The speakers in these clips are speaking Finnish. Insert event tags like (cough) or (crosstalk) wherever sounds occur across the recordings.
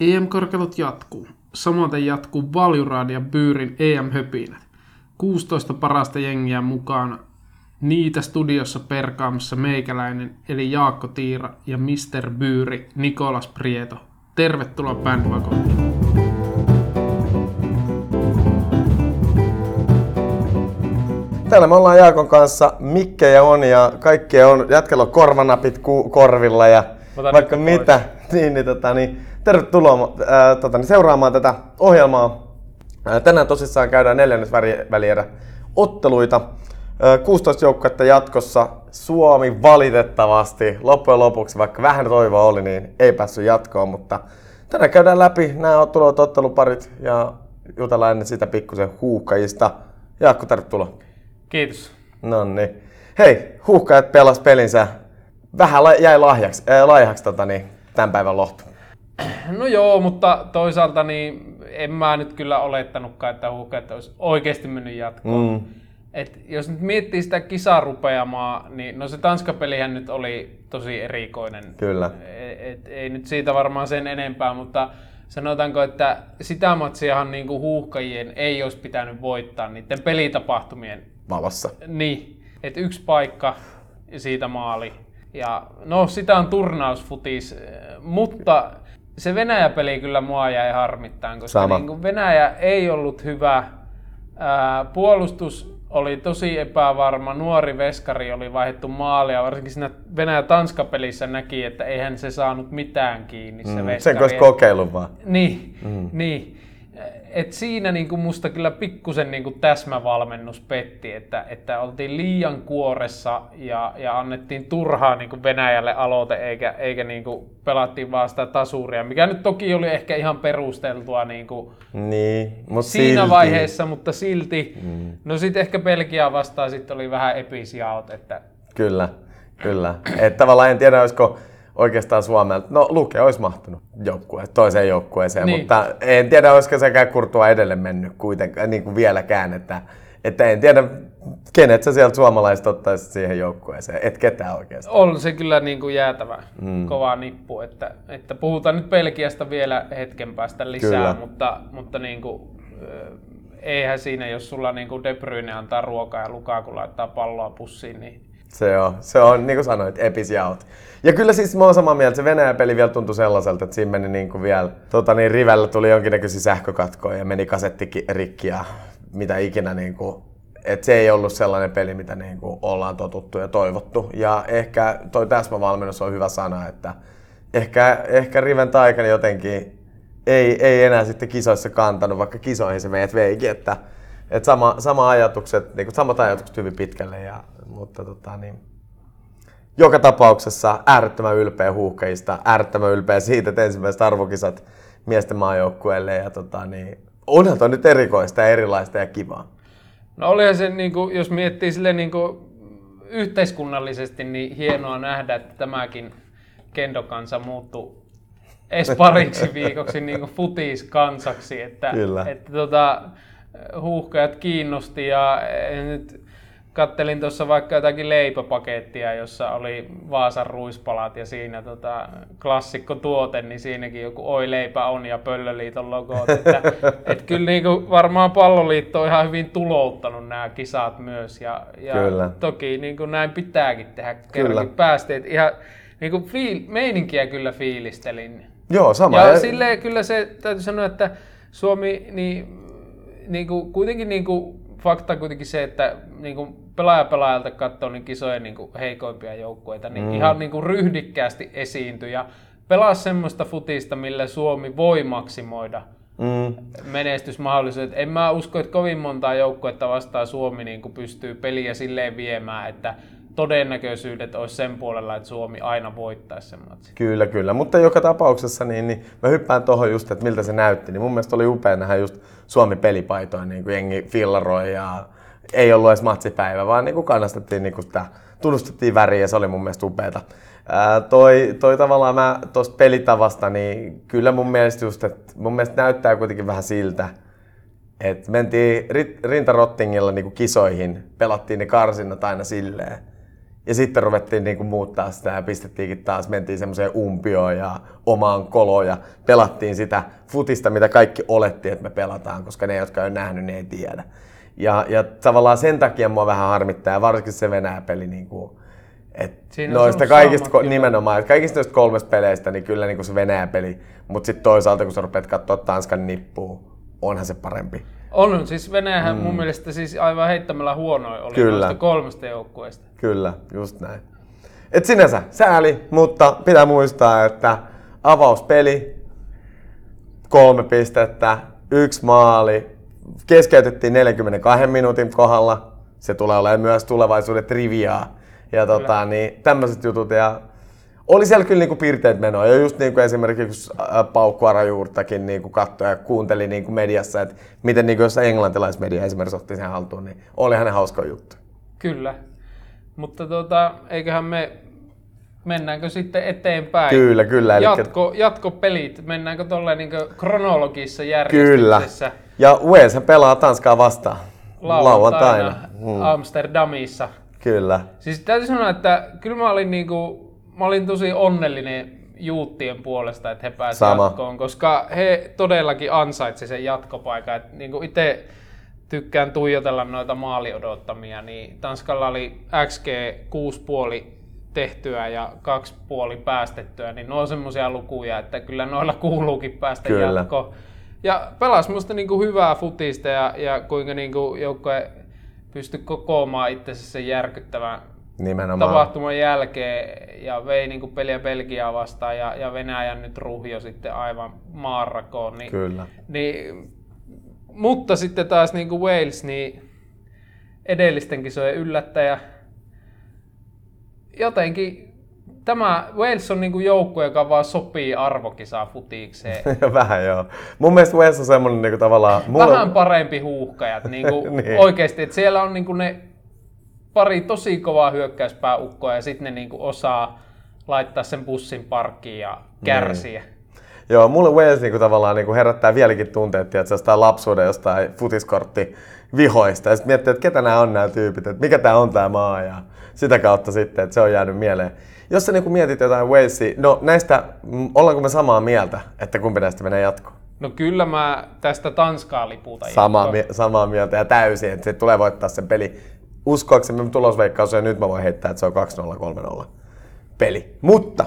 EM-karkelut jatkuu. Samoin jatkuu Valjuraan ja Byyrin EM-höpinät. 16 parasta jengiä mukaan. Niitä studiossa perkaamassa meikäläinen, eli Jaakko Tiira ja Mr. Byyri Nikolas Prieto. Tervetuloa Bandwagonin. Täällä me ollaan Jaakon kanssa, mikkejä on ja kaikkea on, jätkellä on korvanapit ku, korvilla ja Ota vaikka mitä. (laughs) Niin, niin, tota, niin, tervetuloa ää, tota, niin, seuraamaan tätä ohjelmaa. Ää, tänään tosissaan käydään neljännes välierä otteluita. Ää, 16 joukkuetta jatkossa. Suomi valitettavasti loppujen lopuksi, vaikka vähän toivoa oli, niin ei päässyt jatkoon, mutta tänään käydään läpi nämä tulevat otteluparit ja jutellaan ennen sitä pikkusen huuhkajista. Jaakko, tervetuloa. Kiitos. No niin. Hei, huuhkajat pelas pelinsä. Vähän jäi lahjaksi, äh, laihaksi tota, niin, tämän päivän lohtu. (clears throat) No joo, mutta toisaalta niin en mä nyt kyllä olettanutkaan, että huuhkajat olisi oikeasti mennyt jatkoon. Mm. Et jos nyt miettii sitä kisarupeamaa, niin no se Tanska-pelihän nyt oli tosi erikoinen. Kyllä. Et, et, ei nyt siitä varmaan sen enempää, mutta sanotaanko, että sitä matsiahan niin kuin huuhkajien ei olisi pitänyt voittaa niiden pelitapahtumien Valossa. niin, että yksi paikka ja siitä maali. Ja no, sitä on turnausfutis, mutta se Venäjä-peli kyllä mua jäi harmittaan, koska Sama. niin kuin Venäjä ei ollut hyvä. Ää, puolustus oli tosi epävarma, nuori veskari oli vaihdettu maalia, varsinkin siinä Venäjä-Tanska-pelissä näki, että eihän se saanut mitään kiinni se Mm, veskari. sen kokeillut vaan. Niin, mm. niin. Et siinä niinku musta kyllä pikkusen niinku täsmävalmennus petti, että, että oltiin liian kuoressa ja, ja annettiin turhaa niinku Venäjälle aloite, eikä, eikä niinku pelattiin vaan sitä tasuria, mikä nyt toki oli ehkä ihan perusteltua niinku Niin, mutta siinä silti. vaiheessa, mutta silti. Mm. No sitten ehkä Belgia vastaan sitten oli vähän episiaut, että Kyllä, kyllä. Et tavallaan en tiedä, olisiko oikeastaan Suomelta, no Luke olisi mahtunut joukkue, toiseen joukkueeseen, Niin. mutta en tiedä, olisiko sekään kurtua edelle mennyt kuitenkaan niin kuin vieläkään, että, että en tiedä, kenet sä sieltä suomalaiset ottaisit siihen joukkueeseen, et ketään oikeastaan. on se kyllä niin kuin jäätävä mm. kova nippu, että, että puhutaan nyt Belgiasta vielä hetken päästä lisää, Kyllä. mutta, mutta niin kuin, eihän siinä, jos sulla niin kuin De Bruyne antaa ruokaa ja Lukaku laittaa palloa pussiin, niin Se on, se on niin kuin sanoit, episjaut. Ja kyllä siis mä oon samaa mieltä, se Venäjä-peli vielä tuntui sellaiselta, että siinä meni niin kuin vielä, tota niin, rivellä tuli jonkinnäköisiä sähkökatkoja ja meni kasetti rikki ja mitä ikinä niin kuin, että se ei ollut sellainen peli, mitä niin kuin ollaan totuttu ja toivottu. Ja ehkä toi täsmävalmennus on hyvä sana, että ehkä, ehkä riven taikani jotenkin ei, ei enää sitten kisoissa kantanut, vaikka kisoihin se meidät veikin, että, että sama, sama ajatukset, niin kuin samat ajatukset hyvin pitkälle, ja, mutta tota, niin, joka tapauksessa äärettömän ylpeä huuhkajista, äärettömän ylpeä siitä, että ensimmäiset arvokisat miesten maajoukkueelle ja tota, niin, onhan toi nyt erikoista ja erilaista ja kivaa. No olihan se, niin kuin, jos miettii sille niin kuin, yhteiskunnallisesti, niin hienoa nähdä, että tämäkin kendokansa muuttui edes pariksi viikoksi niin kuin futiskansaksi, että, Kyllä. että tota, huuhkajat kiinnosti ja en nyt kattelin tuossa vaikka jotakin leipäpakettia, jossa oli Vaasan ruispalat ja siinä tota, klassikko tuote, niin siinäkin joku Oi leipä on ja Pöllöliiton logo. Että, (laughs) et kyllä niinku varmaan palloliitto on ihan hyvin tulouttanut nämä kisat myös ja, ja Kyllä. toki niinku näin pitääkin tehdä. Kerrankin päästiin, että ihan niinku fiil, meininkiä kyllä fiilistelin. Joo, sama. Ja silleen kyllä se, täytyy sanoa, että Suomi, niin, niin kuin, kuitenkin niin kuin, fakta kuitenkin se, että niin kuin pelaaja pelaajalta katsoo niin kisojen niin kuin heikoimpia joukkueita, niin mm. ihan niin kuin ryhdikkäästi esiintyi ja pelaa semmoista futista, millä Suomi voi maksimoida Mm, menestysmahdollisuudet. En mä usko, että kovin montaa joukkuetta vastaan Suomi niin kuin pystyy peliä silleen viemään, että todennäköisyydet olisi sen puolella, että Suomi aina voittaisi sen matsin. Kyllä, kyllä. Mutta joka tapauksessa niin, niin mä hyppään tuohon just, että miltä se näytti. Niin mun mielestä oli upea nähdä just Suomi pelipaitoja, niin kuin jengi fillaroi ja ei ollut edes matsipäivä, vaan niin kuin kannastettiin niin kuin sitä, tunnustettiin väriä ja se oli mun mielestä upeeta. Ää, toi, toi tavallaan mä tuosta pelitavasta, niin kyllä mun mielestä just, että mun mielestä näyttää kuitenkin vähän siltä, että mentiin ri- rintarottingilla niin kisoihin, pelattiin ne karsinnat aina silleen. Ja sitten ruvettiin niinku muuttaa sitä ja pistettiinkin taas, mentiin semmoiseen umpioon ja omaan koloon ja pelattiin sitä futista, mitä kaikki oletti, että me pelataan, koska ne, jotka on nähnyt, ne ei tiedä. Ja, ja tavallaan sen takia mua vähän harmittaa, ja varsinkin se Venäjä-peli, niin kuin, et noista kaikista, ko- nimenomaan, että kaikista noista kolmesta peleistä, niin kyllä niin kuin se Venäjä-peli, mutta sitten toisaalta, kun sä rupeat katsoa Tanskan nippuun, onhan se parempi. On, siis Venäjähän mm. mun mielestä siis aivan heittämällä huonoin oli Kyllä. noista kolmesta joukkueesta. Kyllä, just näin. Et sinänsä sääli, mutta pitää muistaa, että avauspeli, kolme pistettä, yksi maali, keskeytettiin 42 minuutin kohdalla. Se tulee olemaan myös tulevaisuuden triviaa. Ja tota, niin, tämmöiset jutut. Ja oli siellä kyllä niinku pirteet menoa. Ja just niin kuin esimerkiksi äh, Paukku Arajuurtakin niinku katsoi ja kuunteli niinku mediassa, että miten niinku jos englantilaismedia esimerkiksi otti sen haltuun, niin oli hänen hauska juttu. Kyllä. Mutta tota, eiköhän me Mennäänkö sitten eteenpäin? Kyllä, kyllä. Jatko, jatkopelit, mennäänkö tuolle niin kronologisessa järjestyksessä? Kyllä. Ja Wales pelaa Tanskaa vastaan lauantaina, lauantaina. Mm. Amsterdamissa. Kyllä. Siis täytyy sanoa, että kyllä mä olin, niinku, mä olin tosi onnellinen juuttien puolesta, että he pääsivät jatkoon, koska he todellakin ansaitsi sen jatkopaikan. Et niinku itse tykkään tuijotella noita maaliodottamia, niin Tanskalla oli XG 6,5 tehtyä ja kaksi puoli päästettyä, niin ne on semmoisia lukuja, että kyllä noilla kuuluukin päästä kyllä. jatkoon. Ja pelas musta niinku hyvää futista ja, ja kuinka niinku joukkue pystyi kokoamaan itsensä sen järkyttävän Nimenomaan. tapahtuman jälkeen ja vei niinku peliä Belgiaa vastaan ja, ja Venäjän nyt ruhjo sitten aivan maarakoon. Niin, Kyllä. Niin, mutta sitten taas niinku Wales, niin edellisten kisojen yllättäjä, jotenkin tämä Wales on niinku joukkue, joka vaan sopii arvokisaa futiikseen. (laughs) Vähän joo. Mun mielestä Wales on semmoinen niinku tavallaan... Mulla... Vähän parempi huuhkajat niinku (laughs) niin. oikeasti. Että siellä on niinku ne pari tosi kovaa hyökkäyspääukkoa ja sitten ne niinku osaa laittaa sen bussin parkkiin ja kärsiä. Niin. Joo, mulle Wales niinku tavallaan niinku herättää vieläkin tunteet, että jostain lapsuuden jostain futiskortti vihoista. Ja sitten miettii, että ketä nämä on nämä tyypit, että mikä tämä on tämä maa ja sitä kautta sitten, että se on jäänyt mieleen. Jos sä niin mietit jotain Walesia, no näistä, mm, ollaanko me samaa mieltä, että kumpi näistä menee jatkoon? No kyllä mä tästä Tanskaa liputa samaa, mi- samaa mieltä ja täysin, että se tulee voittaa sen peli uskoakseni tulosveikkaus ja nyt mä voin heittää, että se on 2-0-3-0 peli. Mutta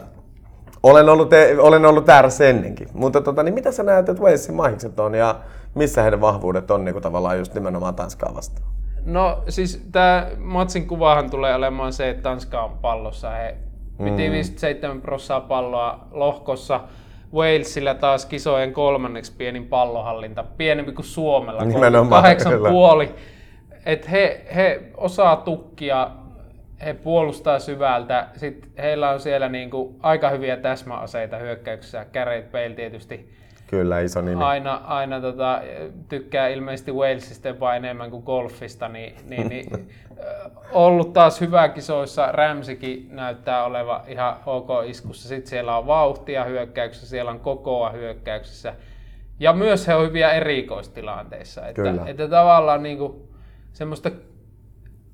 olen ollut, te, olen ollut väärässä ennenkin. Mutta tota, niin mitä sä näet, että Walesin mahikset on ja missä heidän vahvuudet on niin kuin tavallaan just nimenomaan Tanskaa vastaan? No siis tämä matsin kuvahan tulee olemaan se, että Tanska on pallossa. He piti mm. 57 prosenttia palloa lohkossa. Walesilla taas kisojen kolmanneksi pienin pallohallinta, pienempi kuin Suomella, 8,5 että he, he osaa tukkia, he puolustaa syvältä, sitten heillä on siellä niinku aika hyviä täsmäaseita hyökkäyksessä, Gareth Bale tietysti. Kyllä, iso nimi. Aina, aina tota, tykkää ilmeisesti Walesista jopa enemmän kuin golfista, niin, niin, niin (laughs) ollut taas hyvä kisoissa. Rämsikin näyttää oleva ihan ok iskussa. Sitten siellä on vauhtia hyökkäyksessä, siellä on kokoa hyökkäyksessä. Ja myös he on hyviä erikoistilanteissa. Että, Kyllä. että tavallaan niin kuin, semmoista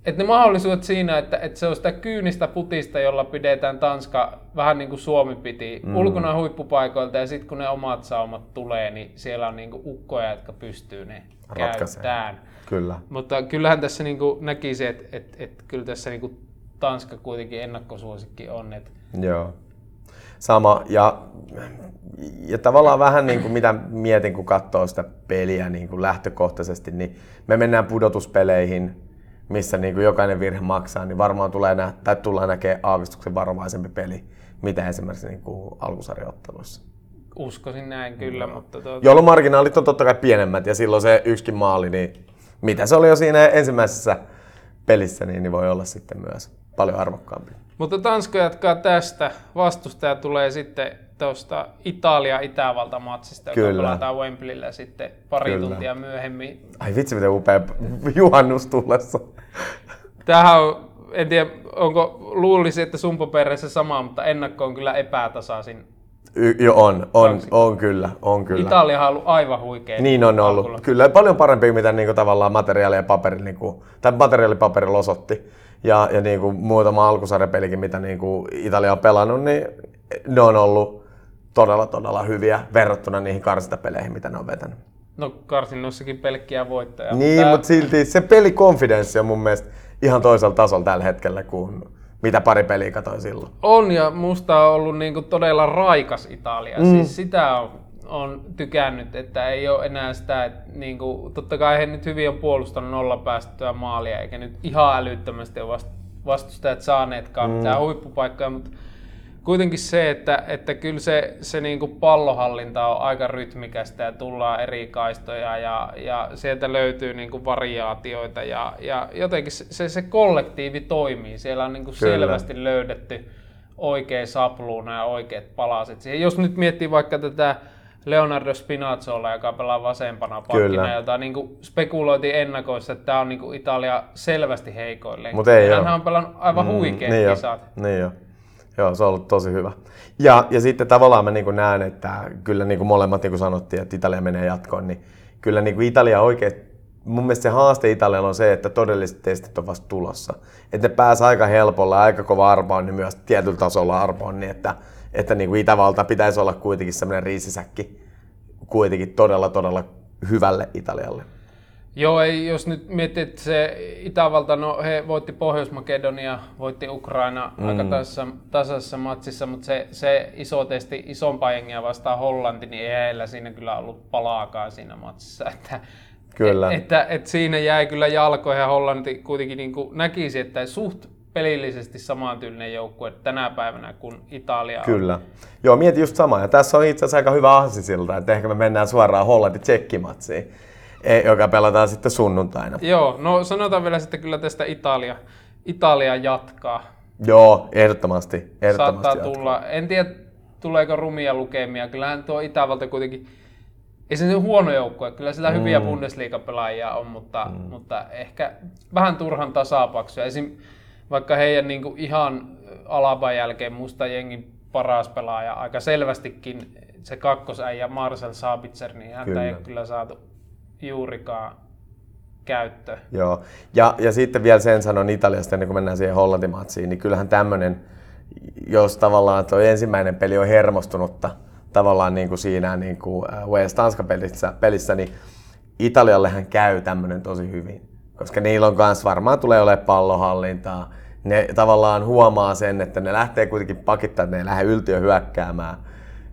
että ne mahdollisuudet siinä, että, että se on sitä kyynistä putista, jolla pidetään Tanska vähän niin kuin Suomi piti mm. ulkona huippupaikoilta ja sitten kun ne omat saumat tulee, niin siellä on niin kuin ukkoja, jotka pystyy ne käyttämään. Kyllä. Mutta kyllähän tässä niin kuin näkisi, että, että, että kyllä tässä niin kuin Tanska kuitenkin ennakkosuosikki on. Että... Joo. Sama. Ja, ja tavallaan vähän niin kuin mitä mietin, kun katsoo sitä peliä niin kuin lähtökohtaisesti, niin me mennään pudotuspeleihin missä niin kuin jokainen virhe maksaa, niin varmaan tulee nä- tai tullaan näkemään aavistuksen varovaisempi peli, mitä esimerkiksi niin kuin alkusarjoitteluissa. Uskoisin näin kyllä, no. mutta... Tuota... Jolloin marginaalit on totta kai pienemmät ja silloin se yksikin maali, niin mitä se oli jo siinä ensimmäisessä pelissä, niin, niin voi olla sitten myös paljon arvokkaampi. Mutta Tanska jatkaa tästä. Vastustaja tulee sitten tuosta Italia-Itävalta-matsista, joka Kyllä. pelataan Wembleyllä sitten pari Kyllä. tuntia myöhemmin. Ai vitsi, miten upea juhannus tullessa. Tämähän on, en tiedä, onko, luulisi, että sumpopereissä sama, mutta ennakko on kyllä epätasaisin. Y- jo on, on, on kyllä, on kyllä. Italia on ollut aivan huikea. Niin on ollut. Alkulla. Kyllä, paljon parempi, mitä niinku tavallaan materiaali ja paperi, niinku, tai materiaalipaperilla osoitti. ja, ja niin kuin muutama alkusarjapelikin, mitä niin kuin Italia on pelannut, niin ne on ollut todella, todella hyviä verrattuna niihin karsintapeleihin, mitä ne on vetänyt. No karsinnoissakin pelkkiä voittoja. Niin, mutta silti se pelikonfidenssi on mun mielestä ihan toisella tasolla tällä hetkellä kuin mitä pari peliä katsoin silloin. On ja musta on ollut niinku todella raikas Italia. Mm. Siis sitä on, on tykännyt, että ei ole enää sitä, että niinku, totta kai he nyt hyvin on puolustanut nolla päästettyä maalia, eikä nyt ihan älyttömästi ole vastustajat saaneetkaan mm. mitään huippupaikkoja, mutta kuitenkin se, että, että kyllä se, se niin kuin pallohallinta on aika rytmikästä ja tullaan eri kaistoja ja, ja sieltä löytyy niin kuin variaatioita ja, ja jotenkin se, se kollektiivi toimii. Siellä on niin kuin selvästi löydetty oikea sapluuna ja oikeat palaset siihen. Jos nyt miettii vaikka tätä Leonardo Spinazzola, joka pelaa vasempana pakkina, jota niin kuin spekuloitiin ennakoissa, että tämä on niin kuin Italia selvästi heikoille. Mutta ei Hän on pelannut aivan mm, huikeat niin kisat. Jo, niin jo. Joo, se on ollut tosi hyvä. Ja, ja sitten tavallaan mä niin näen, että kyllä niin kuin molemmat niin kuin sanottiin, että Italia menee jatkoon, niin kyllä niin kuin Italia oikein, mun mielestä se haaste Italialla on se, että todelliset testit on vasta tulossa. Että ne pääsee aika helpolla, aika kova arpoon, niin myös tietyllä tasolla arpoon, niin että, että niin kuin Itävalta pitäisi olla kuitenkin semmoinen riisisäkki kuitenkin todella, todella hyvälle Italialle. Joo, ei, jos nyt mietit, että se Itävalta, no he voitti Pohjois-Makedonia, voitti Ukraina mm. aika tasaisessa, tasaisessa matsissa, mutta se, se iso testi isompaa jengiä vastaan Hollanti, niin ei heillä siinä kyllä ollut palaakaan siinä matsissa. Että, kyllä. Et, että, että siinä jäi kyllä jalkoihin ja Hollanti kuitenkin niin kuin näkisi, että suht pelillisesti samantyylinen joukkue tänä päivänä kuin Italia Kyllä. On. Joo, mieti just sama. Ja tässä on itse asiassa aika hyvä aasisilta, että ehkä me mennään suoraan Hollanti-Tsekkimatsiin joka pelataan sitten sunnuntaina. Joo, no sanotaan vielä sitten kyllä tästä Italia, Italia jatkaa. Joo, ehdottomasti. ehdottomasti Saattaa jatkaa. tulla, en tiedä tuleeko rumia lukemia, kyllähän tuo Itävalta kuitenkin, ei se huono joukkue, kyllä sillä mm. hyviä Bundesliga-pelaajia on, mutta, mm. mutta ehkä vähän turhan tasapaksuja. Esim. vaikka heidän niin kuin ihan alaban jälkeen musta jengin paras pelaaja aika selvästikin se kakkosäijä Marcel Sabitzer, niin häntä kyllä. ei kyllä saatu juurikaan käyttö. Joo, ja, ja sitten vielä sen sanon Italiasta ennen kuin mennään siihen Hollantimatsiin, niin kyllähän tämmöinen, jos tavallaan tuo ensimmäinen peli on hermostunutta tavallaan niin kuin siinä niin kuin äh, Wales-Tanska pelissä, pelissä, niin Italiallehan käy tämmöinen tosi hyvin. Koska niillä on myös varmaan tulee olemaan pallohallintaa. Ne tavallaan huomaa sen, että ne lähtee kuitenkin pakittaa, että ne ei lähde yltiö hyökkäämään.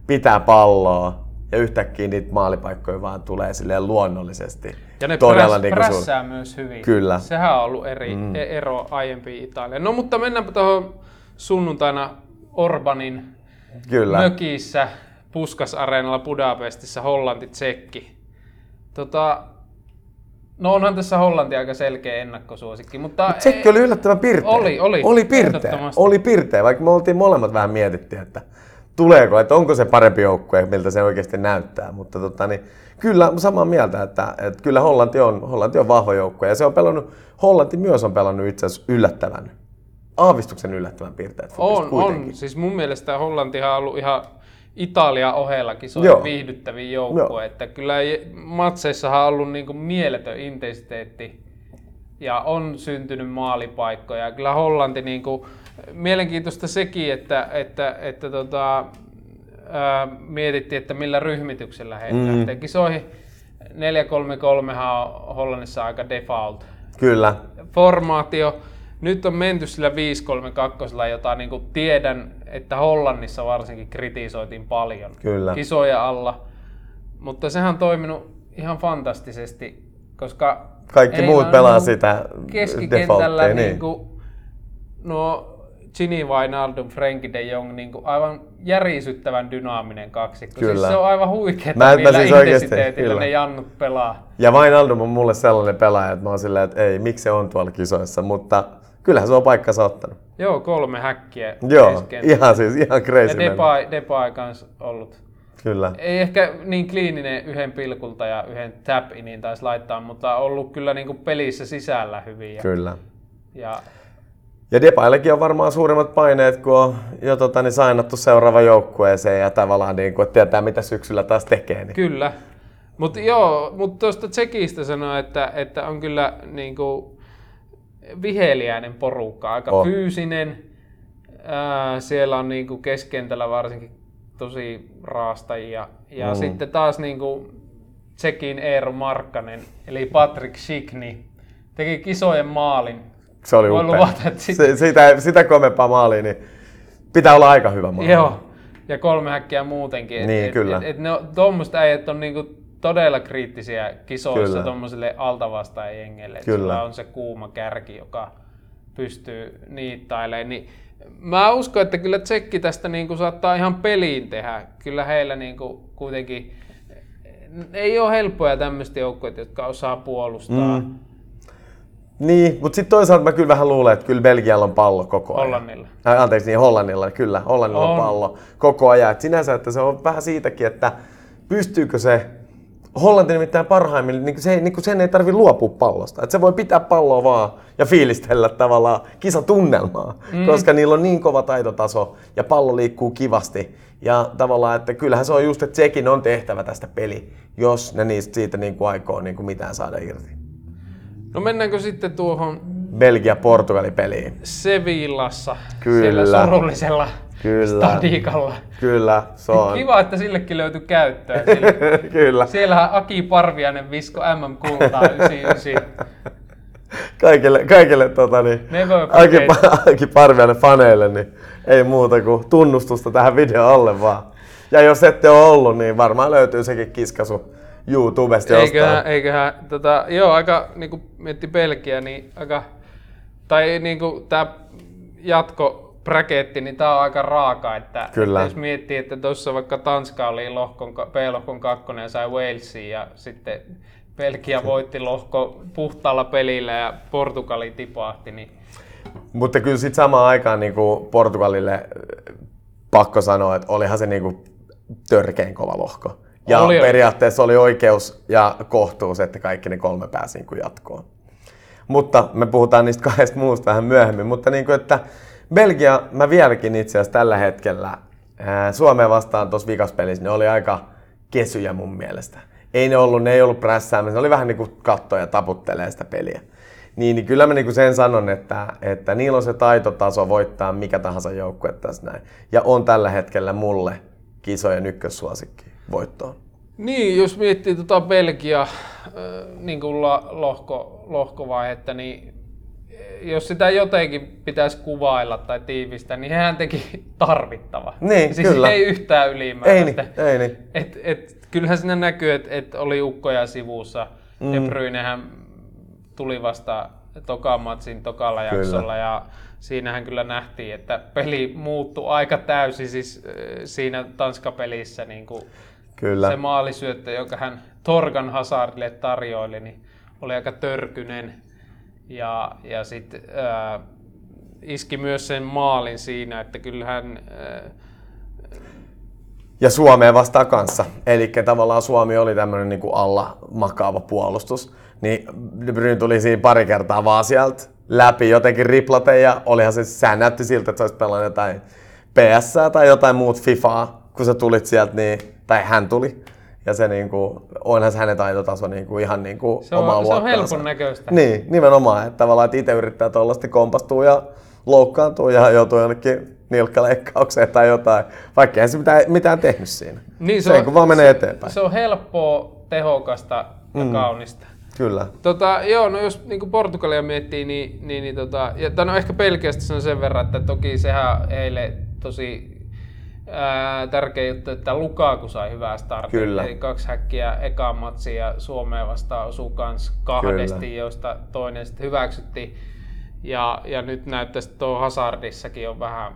Pitää palloa, ja yhtäkkiä niitä maalipaikkoja vaan tulee silleen luonnollisesti. Ja ne Todella präs, niin prässää suur... myös hyvin. Kyllä. Sehän on ollut eri, mm. E- ero aiempiin Italiaan. No mutta mennäänpä tuohon sunnuntaina Orbanin Kyllä. mökissä Puskas-areenalla Budapestissa Hollanti-Tsekki. Tota, No onhan tässä Hollanti aika selkeä ennakkosuosikki, mutta... Mut Tsekki oli yllättävän pirteä. Oli, oli. Oli pirteä, oli pirteä, vaikka me oltiin molemmat vähän mietittiin, että tuleeko, että onko se parempi joukkue, miltä se oikeasti näyttää. Mutta tota, niin, kyllä samaa mieltä, että, että kyllä Hollanti on, Hollanti on vahva joukkue ja se on pelannut, Hollanti myös on pelannut itse asiassa yllättävän, aavistuksen yllättävän piirteet. On, on. Siis mun mielestä Hollantihan on ollut ihan Italia ohella kisoja viihdyttäviä joukkue. Että kyllä matseissahan on ollut niinku mieletön intensiteetti ja on syntynyt maalipaikkoja. Kyllä Hollanti niinku, mielenkiintoista sekin, että, että, että tota, ää, mietittiin, että millä ryhmityksellä he mm. lähtee kisoihin. 4-3-3 on Hollannissa aika default. Kyllä. Formaatio. Nyt on menty sillä 5-3-2, jota niin kuin tiedän, että Hollannissa varsinkin kritisoitiin paljon Kyllä. kisoja alla. Mutta sehän on toiminut ihan fantastisesti, koska kaikki muut pelaa sitä keskikentällä niin. Niin no Gini Wijnaldum, Frenkie de Jong, niin kuin aivan järisyttävän dynaaminen kaksikko. Siis Kyllä. Siis se on aivan huikeaa, mä, millä mä siis intensiteetillä ne jannut pelaa. Ja Wijnaldum on mulle sellainen pelaaja, että mä oon silleen, että ei, miksi se on tuolla kisoissa, mutta kyllähän se on paikkansa ottanut. Joo, kolme häkkiä. Joo, ihan siis, ihan crazy. Ja Depay, Depay kanssa ollut. Kyllä. Ei ehkä niin kliininen yhden pilkulta ja yhden tap-inin taisi laittaa, mutta ollut kyllä niin kuin pelissä sisällä hyvin. Kyllä. Ja ja Depaillekin on varmaan suurimmat paineet, kun on jo tota, niin sainattu seuraava joukkueeseen ja tavallaan niin kuin, tietää, mitä syksyllä taas tekee. Niin. Kyllä. Mutta joo, mutta tuosta Tsekistä sanoo, että, että on kyllä niin kuin, viheliäinen porukka, aika On. fyysinen. Ää, siellä on niinku keskentällä varsinkin tosi raastajia. Ja Mm. sitten taas niinku Tsekin Eero Markkanen, eli Patrick Schickni, teki kisojen maalin. Se oli upea. luvata, että sit- Se, sitä, sitä komempaa maalia, niin pitää olla aika hyvä maali. Joo, ja kolme häkkiä muutenkin. Et, Niin, et, kyllä. Et, et ne äijät on niinku todella kriittisiä kisoissa tuommoisille altavastaan. Kyllä. Sillä on se kuuma kärki, joka pystyy niittailemaan. Niin mä uskon, että kyllä Tsekki tästä niinku saattaa ihan peliin tehdä. Kyllä heillä niinku kuitenkin ei ole helppoja tämmöistä joukkoja, jotka osaa puolustaa mm. Niin, mutta sitten toisaalta mä kyllä vähän luulen, että kyllä Belgialla on pallo koko ajan. Hollannilla. Äh, anteeksi, niin Hollannilla, kyllä. Hollannilla on, On. pallo koko ajan. Et sinänsä, että se on vähän siitäkin, että pystyykö se Hollanti nimittäin parhaimmillaan, niin se niin sen ei tarvi luopua pallosta. Et se voi pitää palloa vaan ja fiilistellä tavallaan kisatunnelmaa, mm. koska niillä on niin kova taitotaso ja pallo liikkuu kivasti. Ja tavallaan, että kyllähän se on just, että sekin on tehtävä tästä peli, jos ne niistä siitä niin kuin aikoo niin kuin mitään saada irti. No mennäänkö sitten tuohon Belgia-Portugali-peliin. Sevillassa, Kyllä. siellä surullisella Kyllä. stadikalla. Kyllä, se on. Kiva, että sillekin löytyi käyttöä. (laughs) Sille. Kyllä. Siellähän Aki Parviainen visko MM-kultaa 99. Kaikille, kaikille tota, niin, Aki. Aki Parviainen faneille, niin ei muuta kuin tunnustusta tähän videon alle vaan. Ja jos ette ole ollut, niin varmaan löytyy sekin kiskasu YouTubesta jostain. Eiköhän, eiköhän tota, joo, aika niinku mietti Belgia, niin aika, tai niinku tää jatko braketti, niin tää on aika raaka, että, Kyllä. että jos miettii, että tuossa vaikka Tanska oli lohkon, B-lohkon kakkonen ja sai Walesin ja sitten Belgia voitti lohko puhtaalla pelillä ja Portugali tipahti, niin Mutta kyllä sitten samaan aikaan niin kuin Portugalille äh, pakko sanoa, että olihan se niin kuin törkein kova lohko. Ja Oli, periaatteessa oli oikeus ja kohtuus, että kaikki ne kolme pääsi niin kuin jatkoon. Mutta me puhutaan niistä kahdesta muusta vähän myöhemmin. Mutta niin kuin, että Belgia, mä vieläkin itse asiassa tällä hetkellä Suomeen vastaan tuossa vikaspelissä, ne oli aika kesyjä mun mielestä. Ei ne ollut, ne ei ollut prässäämässä, ne oli vähän niin kuin kattoja ja taputtelee sitä peliä. Niin, niin kyllä mä niin kuin sen sanon, että, että niillä on se taitotaso voittaa mikä tahansa joukkue tässä näin. Ja on tällä hetkellä mulle kisojen ykkössuosikki voittoon. Niin, jos miettii tota Belgia äh, niin kuin la, lohko, lohkovaihetta, niin jos sitä jotenkin pitäisi kuvailla tai tiivistää, niin hän teki tarvittava. Niin, siis kyllä. ei yhtään Ei ylimääräistä. niin, ei niin. Et, et, kyllähän siinä näkyy, että et oli ukkoja sivussa. Mm. De Bruynehän tuli vasta toka matsin tokalla Kyllä. jaksolla ja siinähän kyllä nähtiin, että peli muuttui aika täysin siis äh, siinä Tanska-pelissä niin kuin Kyllä. se maalisyöttö, jonka hän Torgan Hazardille tarjoili, niin oli aika törkynen. Ja, ja sitten äh, iski myös sen maalin siinä, että kyllähän äh, Ja Suomeen vastaan kanssa. Eli tavallaan Suomi oli tämmöinen niin alla makaava puolustus. Niin De Bruyne tuli siinä pari kertaa vaan sieltä läpi jotenkin riplate ja olihan se, sehän näytti siltä, että se olisi pelannut jotain PS tai jotain muut FIFAa, kun sä tulit sieltä, niin, tai hän tuli. Ja se niinku, onhan se hänen taitotaso niinku ihan niinku se on, omaa se on helpon näköistä. Niin, nimenomaan. Että tavallaan että itse yrittää tuollaisesti kompastua ja loukkaantua ja joutuu jonnekin nilkkaleikkaukseen tai jotain, vaikka ei se mitään, mitään tehnyt siinä. Niin, se, se kun vaan menee eteenpäin. Se on helppoa, tehokasta ja Mm. kaunista. Kyllä. Tota, joo, no jos niin Portugalia miettii, niin, niin, niin tota, ja, no ehkä se on sen verran, että toki sehän heille tosi ää, tärkeä juttu, että Lukaku sai hyvää startia. Kyllä. Eli kaksi häkkiä ekaan matsia ja Suomea vastaan osuu kans kahdesti, Kyllä. joista toinen sitten hyväksyttiin. Ja, ja nyt näyttäisi, että tuo Hazardissakin on vähän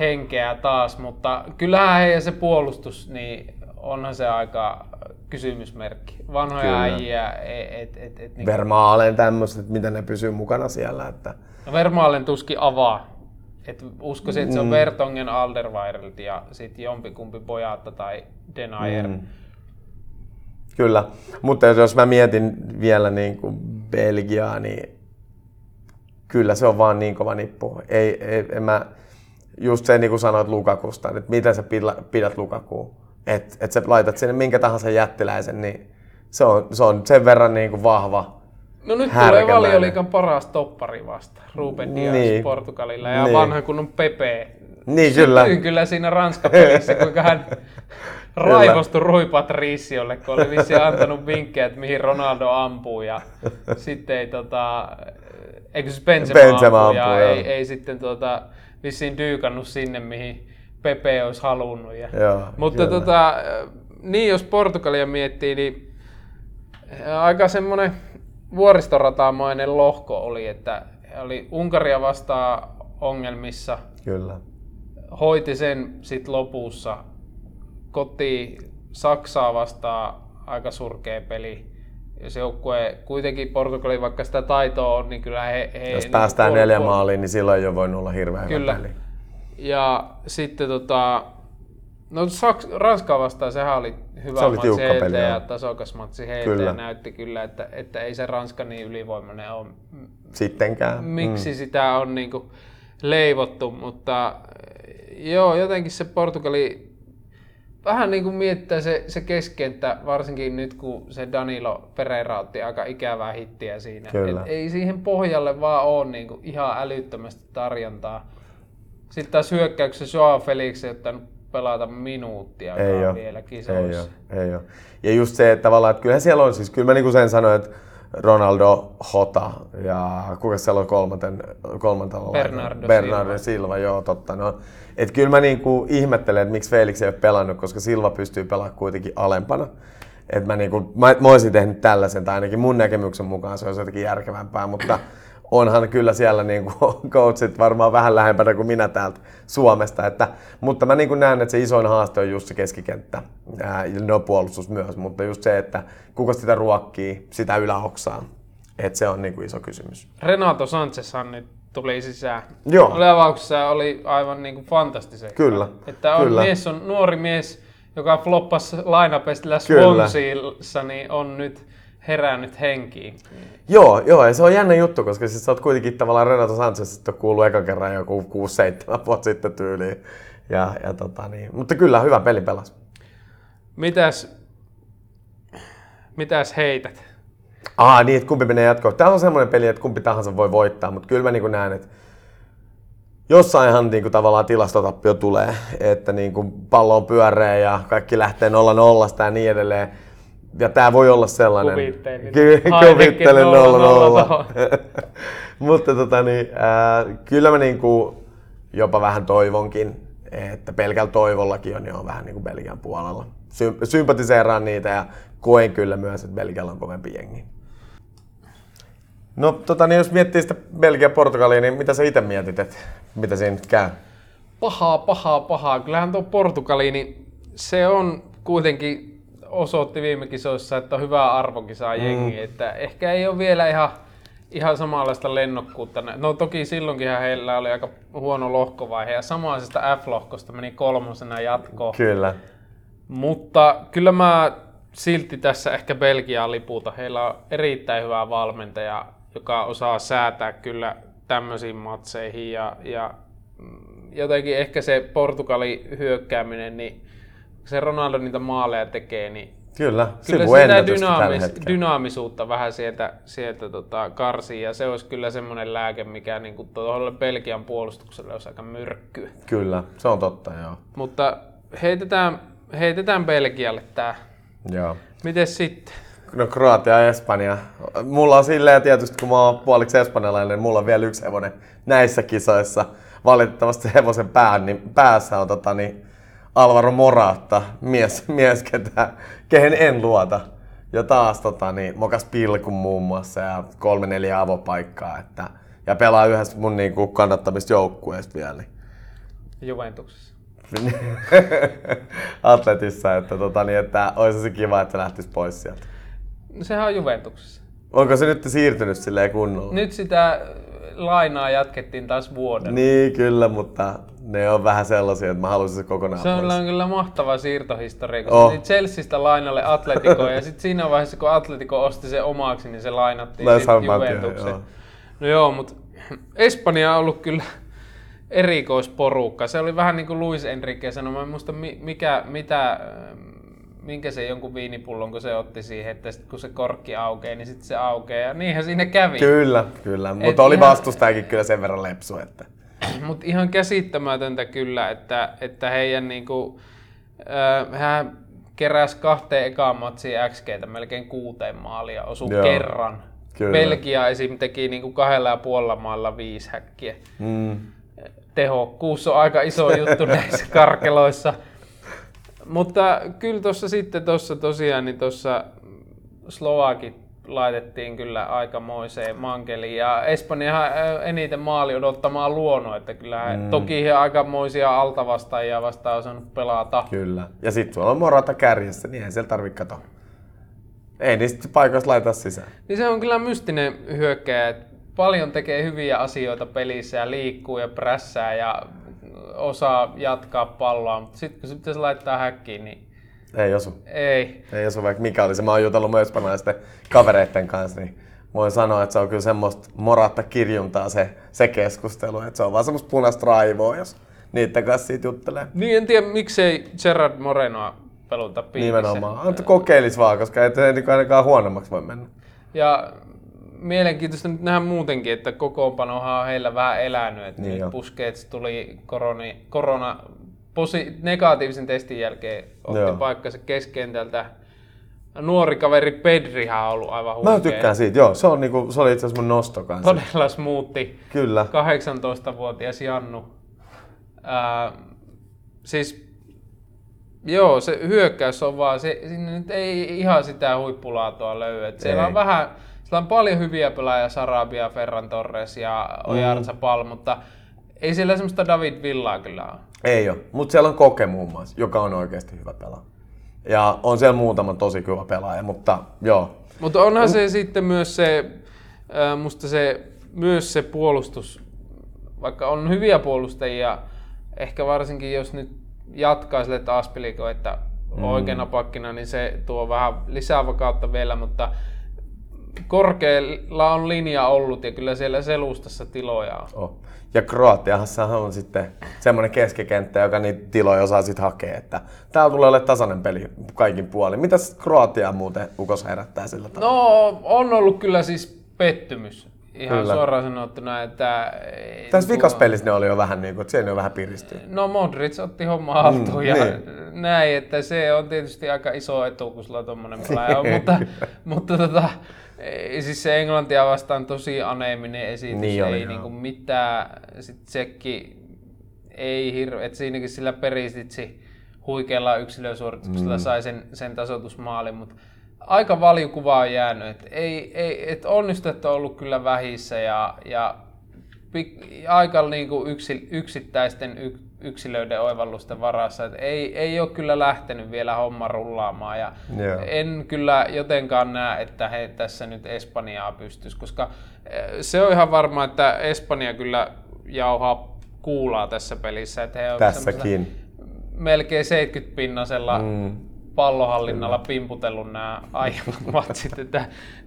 henkeä taas, mutta kyllähän heidän se puolustus, niin onhan se aika kysymysmerkki. Vanhoja Kyllä. äijiä, et, et, et, et, niin Vermaalen tämmöiset, että miten ne pysyy mukana siellä. Että... No Vermaalen tuskin avaa. Et uskoisin, että se on Vertongen Alderweireld ja sitten jompikumpi Bojatta tai Denayer. Mm. Kyllä, mutta jos mä mietin vielä niin kuin Belgiaa, niin kyllä se on vaan niin kova nippu. Ei, ei, en mä, just se niin kuin sanoit Lukakusta, että miten sä pidät, Lukakuun, että et sä laitat sinne minkä tahansa jättiläisen, niin se on, se on sen verran niin kuin vahva No nyt tulee valioliikan paras toppari vasta. Ruben Dias Niin. Portugalilla ja Niin. vanha kunnon Pepe. Niin kyllä. Sytyin kyllä siinä Ranska-pelissä, kuinka hän (laughs) raivostui Rui Patriciolle, kun oli vissiin antanut vinkkejä, että mihin Ronaldo ampuu ja sitten ei tota, eikö siis Benzema, Benzema ampuu, ja ampuu, joo. ei, ei sitten tota, vissiin dyykannut sinne, mihin Pepe olisi halunnut. Ja, Joo, mutta kyllä. tota, niin jos Portugalia miettii, niin aika semmoinen vuoristoratamainen lohko oli, että oli Unkaria vastaan ongelmissa, Kyllä. hoiti sen sitten lopussa. Koti Saksaa vastaan aika surkea peli. Jos joukkue kuitenkin Portugali, vaikka sitä taitoa on, niin kyllä he... he Jos niin päästään puol- maaliin, niin silloin ei ole voinut olla hirveän Kyllä. hyvä peli. Ja sitten tota, no Saks, Ranskaa vastaan sehän oli hyvä Se oli matsi tiukka peli, ja tasokas matsi heiltä Kyllä. ja näytti kyllä, että, että ei se Ranska niin ylivoimainen ole. Sittenkään. Miksi sitä on niinku leivottu, mutta joo, jotenkin se Portugali vähän niin kuin miettää se, se keskenttä, varsinkin nyt kun se Danilo Pereira otti aika ikävää hittiä siinä. Kyllä. Et ei siihen pohjalle vaan ole niin kuin ihan älyttömästi tarjontaa. Sitten taas hyökkäyksessä Joao Felix ei ottanut pelata minuuttia Ei ole. vielä Ei kisoissa. ole, ei ole. Ja just se, että tavallaan, että kyllähän siellä on siis, kyllä mä niin kuin sen sanoin, että Ronaldo, Hota ja kuka siellä on kolmanten, kolmantella Bernardo Bernardo Silva. Silva. joo totta. No, että kyllä mä niin kuin ihmettelen, että miksi Felix ei ole pelannut, koska Silva pystyy pelaamaan kuitenkin alempana. Et mä, niin kuin, mä, mä olisin tehnyt tällaisen, tai ainakin mun näkemyksen mukaan se olisi jotenkin järkevämpää, mutta onhan kyllä siellä niin kuin (laughs) coachit varmaan vähän lähempänä kuin minä täältä Suomesta. Että, mutta mä niin kuin näen, että se isoin haaste on just se keskikenttä no puolustus myös, mutta just se, että kuka sitä ruokkii, sitä yläoksaa. Että se on niin kuin iso kysymys. Renato Sanchezhan nyt tuli sisään. Joo. Oli avauksessa oli aivan niin kuin fantastisen. Kyllä, Että on kyllä. mies on nuori mies, joka floppasi lainapestillä. Swanseassa, niin on nyt herännyt henkiin. Joo, joo, ja se on jännä juttu, koska siis sä oot kuitenkin tavallaan Renato Sanchezista kuullut ekan kerran joku 6-7 vuotta sitten tyyliin. Ja, ja tota niin. Mutta kyllä, hyvä peli pelas. Mitäs, mitäs heität? Aa, niin, että kumpi menee jatkoon. Tämä on semmoinen peli, että kumpi tahansa voi voittaa, mutta kyllä mä niin näen, että jossainhan niin kuin, tavallaan tilastotappio tulee, että niin kuin, pallo on pyöreä ja kaikki lähtee nolla nollasta ja niin edelleen. Ja tämä voi olla sellainen... Kuvittelin. Ky- nolla nolla. (laughs) Mutta tota, niin, ää, kyllä mä niin kuin, jopa vähän toivonkin, että pelkällä toivollakin on jo vähän niin kuin Belgian puolella. Sym- sympatiseeraan niitä ja koen kyllä myös, että Belgialla on kovempi jengi. No tota, niin jos miettii sitä Belgia-Portugalia, niin mitä sä itse mietit, että mitä siinä käy? Pahaa, pahaa, pahaa. Kyllähän tuo Portugali, niin se on kuitenkin osoitti viime kisoissa, että on hyvää arvokisaa jengi. Että ehkä ei ole vielä ihan, ihan samanlaista lennokkuutta. No toki silloinkin heillä oli aika huono lohkovaihe ja samaisesta F-lohkosta meni kolmosena jatkoon. Kyllä. Mutta kyllä mä silti tässä ehkä Belgiaa liputa. Heillä on erittäin hyvä valmentaja, joka osaa säätää kyllä tämmöisiin matseihin ja, ja mm, jotenkin ehkä se Portugali hyökkääminen, niin se Ronaldo niitä maaleja tekee, niin Kyllä, kyllä sitä dynaamis, dynaamisuutta vähän sieltä, sieltä tota karsii ja se olisi kyllä semmoinen lääke, mikä niin tuolle Belgian puolustukselle olisi aika myrkkyä. Kyllä, se on totta, joo. Mutta heitetään, heitetään Belgialle tämä. joo. Miten sitten? No Kroatia ja Espanja. Mulla on silleen tietysti, kun mä oon puoliksi espanjalainen, niin mulla on vielä yksi hevonen näissä kisoissa. Valitettavasti se hevosen pään, niin päässä on tota, niin Alvaro Morata, mies, mies ketä, kehen en luota. Ja taas tota, niin, mokas pilkun muun muassa ja kolme neljä avopaikkaa. Että, ja pelaa yhdessä mun niin kuin, kannattamista joukkueesta vielä. Niin. Juventuksessa. (laughs) Atletissa, että, tota, niin, että olisi se kiva, että se lähtisi pois sieltä. No sehän on Juventuksessa. Onko se nyt siirtynyt silleen kunnolla? Nyt sitä lainaa jatkettiin taas vuoden. Niin, kyllä, mutta ne on vähän sellaisia, että mä haluaisin se kokonaan Se on, pois. kyllä mahtava siirtohistoria, kun Oh. oh. Chelseasta lainalle Atleticoon ja sitten siinä vaiheessa, kun Atletico osti sen omaksi, niin se lainattiin sitten Juventukseen. joo. No joo, mutta Espanja on ollut kyllä erikoisporukka. Se oli vähän niin kuin Luis Enrique sanoi, mä en muista mi- mikä, mitä, minkä se jonkun viinipullon, kun se otti siihen, että sit kun se korkki aukeaa, niin sitten se aukeaa. Ja niinhän siinä kävi. Kyllä, kyllä. Mutta oli ihan- vastustajakin kyllä sen verran lepsu, että... Mutta ihan käsittämätöntä kyllä, että, että heidän niinku, äh, hän keräsi kahteen ekaan matsiin XGtä melkein kuuteen maalia, osui Joo, kerran. kyllä. Belgia esim. teki niinku kahdella ja puolella maalla viisi häkkiä. Mm. Tehokkuus on aika iso juttu (laughs) näissä karkeloissa. Mutta kyllä tuossa sitten tuossa tosiaan, niin tuossa Slovakit laitettiin kyllä aikamoiseen mankeliin. Ja Espanjahan ö, eniten maali odottamaan luonut, että kyllä mm. toki he aikamoisia altavastaajia vastaan osannut pelata. Kyllä. Ja sitten sulla on Morata kärjessä, niin eihän siellä tarvitse kato. Ei niistä paikoista laita sisään. Niin se on kyllä mystinen hyökkäjä, paljon tekee hyviä asioita pelissä ja liikkuu ja prässää ja osaa jatkaa palloa, mutta sitten kun se pitäisi laittaa häkkiin, niin Ei osu. ei. Ei osu vaikka mikä oli se. Mä oon jutellut myös kavereiden kanssa, niin voin sanoa, että se on kyllä semmoista moratta kirjuntaa se, se keskustelu. Että se on vaan semmoista punaista raivoa, jos niiden kanssa siitä juttelee. Niin en tiedä, miksei Gerard Morenoa peluta piikissä. Nimenomaan. Antaa kokeilis vaan, koska ei se niinku ainakaan huonommaksi voi mennä. Ja mielenkiintoista nyt nähdä muutenkin, että kokoonpanohan on heillä vähän elänyt. Että Niin niin jo. Busquets tuli koroni, korona posi, negatiivisen testin jälkeen otti Joo. paikkansa keskentältä. Nuori kaveri Pedrihan on ollut aivan huikea. Mä tykkään siitä, joo. Se, on niinku, se oli itse asiassa mun nosto kanssa. Todella smoothi. Kyllä. 18-vuotias Jannu. Ää, siis, joo, se hyökkäys on vaan, se, sinne nyt ei ihan sitä huippulaatua löydy. Et siellä Ei. on vähän, siellä on paljon hyviä pelaajia, Sarabia, Ferran Torres ja Ojarzabal, mm. mutta ei siellä semmoista David Villaa kyllä ole. Ei ole, mutta siellä on Koke muun muassa, joka on oikeasti hyvä pelaaja. Ja on siellä muutama tosi hyvä pelaaja, mutta joo. Mutta onhan se sitten myös se, ää, musta se, myös se puolustus, vaikka on hyviä puolustajia, ehkä varsinkin jos nyt jatkaa sille, että Aspiliko, että mm. oikeana pakkina, niin se tuo vähän lisää vakautta vielä, mutta korkealla on linja ollut ja kyllä siellä selustassa tiloja on. Oh. Ja Kroatiassahan on sitten semmoinen keskikenttä, joka niitä tiloja osaa sitten hakea. Että täällä tulee olemaan tasainen peli kaikin puolin. Mitäs Kroatia muuten ukos herättää sillä tavalla? No, on ollut kyllä siis pettymys. Ihan Kyllä. suoraan sanottuna, että... Tässä tuo- vikaspelissä ne oli jo vähän niin kuin, että siellä jo vähän piristyy. No Modric otti homma haltuun Mm, ja niin. näin, että se on tietysti aika iso etu, kun sulla tommonen pelaaja on, mutta, (laughs) mutta tota, siis se Englantia vastaan tosi aneeminen esitys, Niin oli, ei joo. niinku mitään, sit Tsekki ei hirveä, että siinäkin sillä peristitsi huikealla yksilösuorituksella mm. sai sen, sen tasoitusmaalin, mutta aika valjukuva on jäänyt, että ei, ei, et onnistet on ollut kyllä vähissä ja, ja pik- aika niinku yksi, yksittäisten y, yksilöiden oivallusten varassa. Et ei, ei ole kyllä lähtenyt vielä homma rullaamaan ja Joo. en kyllä jotenkaan näe, että he tässä nyt Espanjaa pystyisi, koska eh, se on ihan varma, että Espanja kyllä jauhaa kuulaa tässä pelissä. Että he on Tässäkin. melkein 70 pinnasella Mm. pallohallinnalla pimputellut nämä aiemmat (laughs) matsit. Että,